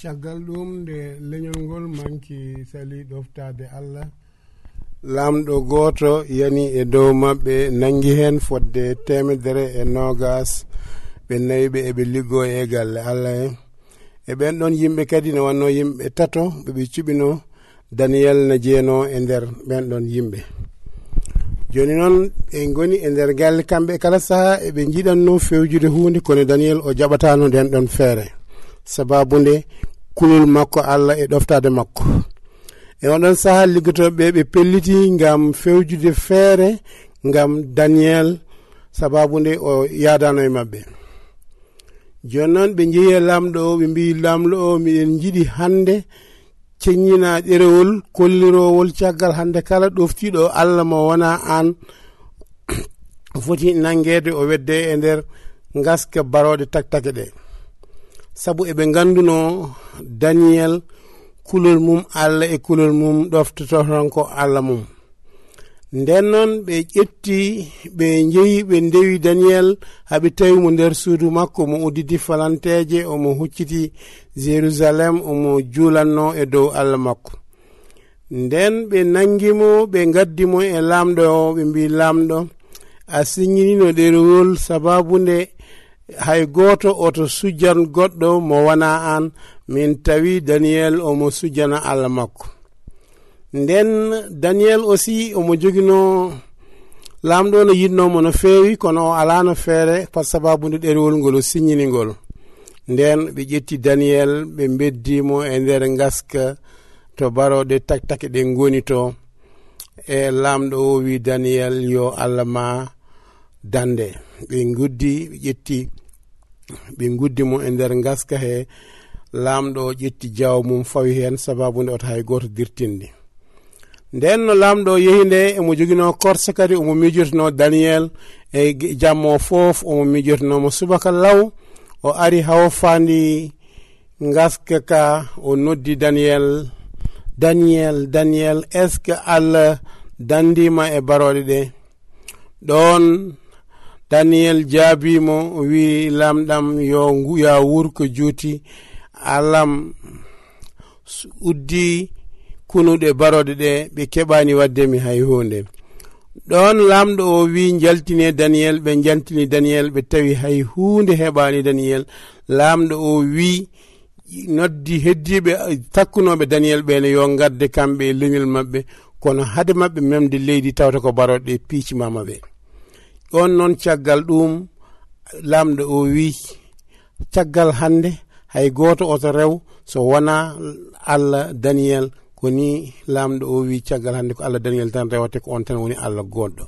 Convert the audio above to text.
caggal ɗum nde leñol ngol manki sali ɗoftade allah. Lamɗo goto yani e dow maɓɓe nangi hen fodde temedere e nogas ɓe nayi e ɓe eɓe liggo e galle allah. En e ɓen ɗon yimɓe kadi ne wanno yimɓe tato ɓeɓe cuɓino daniyel ne jeeno e nder ɓen ɗon yimɓe. Joni noon ɓe goni e nder galle kamɓe kala saaha eɓe jiɗanno fewjude hunde kono daniyel o jaɓatano nden ɗon feere. sababude kulol makko allah e ɗoftade makko. E oɗon saaha liggotoɓe ɓe pelliti gam fewjude feere gam daniyel sababude o yadano e mabɓe joni noon ɓe jeehi e lamɗo o ɓe mbi lamɗo o miɗen jiiɗi hande ceññina ɗerewol kollirowol caggal hande kala ɗoftiɗo allah mo wona an foti nanguede o wedde e nder gaska baroɗe taktake ɗe. saabu eɓe ganduno daniyel kulol mum allah e kulol mum ɗoftototonko allah mum. Nden noon ɓe ƴetti ɓe jeeyi ɓe ndewi daniyel haɓe tawi mo nder suudu makko mo udditi falanteje omo hucciti jérusalem omo juulanno e dow allah makko. Nden ɓe nangimo ɓe gaddimo e lamɗo o ɓe mbi lamɗo a siñinino ɗerewol sababunde hay goto oto sujjan goɗɗo mo wona an min tawi daniyel omo sujjana allah makko. Nden daniyel aussi omo jogino lamɗo no yinnomo no feewi kono o alano feere par sababude ɗerewol ngol o signiningol nden ɓe ƴetti daniyel ɓe beddimo e nder gaska to baroɗe taktake ɗe goni to e lamɗo o wi daniyel yo allah ma dande. Ɓe guddi ɓe ƴetti ɓe guddi mo e nder gaska he lamɗo ƴetti jaw mum fawi hen sababu nde oto hay goto dirtinde. Nden no lamɗo yeehi nde emo joguino korse kadi omo mijotono daniyel e jammo foof omo mijotonomo subaka law o ari hawo fandi gaska ka o noddi daniyel daniyel daniyel est ce que allah dandima e baroɗe ɗe? Ɗon daniyel jaabimo o wi lamɗam yo ya wurko juuti alam uddi kunuɗe baroɗe ɗe ɓe keɓani wadde mi hay hunde ɗon lamɗo o wi jaltine daniyel ɓe jaltini daniyel ɓe tawi hay hunde heɓani daniyel lamɗo o wi noddi heddiɓe takkunoɓe daniyel ɓene yo gadde kamɓe e leñol mabɓe kono hade mabɓe memde leydi tawta ko baroɗe piicimama ɓe ɗon noon caggal ɗum lamɗo o wi caggal hande hay goto oto rew so wona allah daniyel koni lamɗo o wi caggal hande ko allah daniyel tan rewate ko on tan woni allah goɗɗo.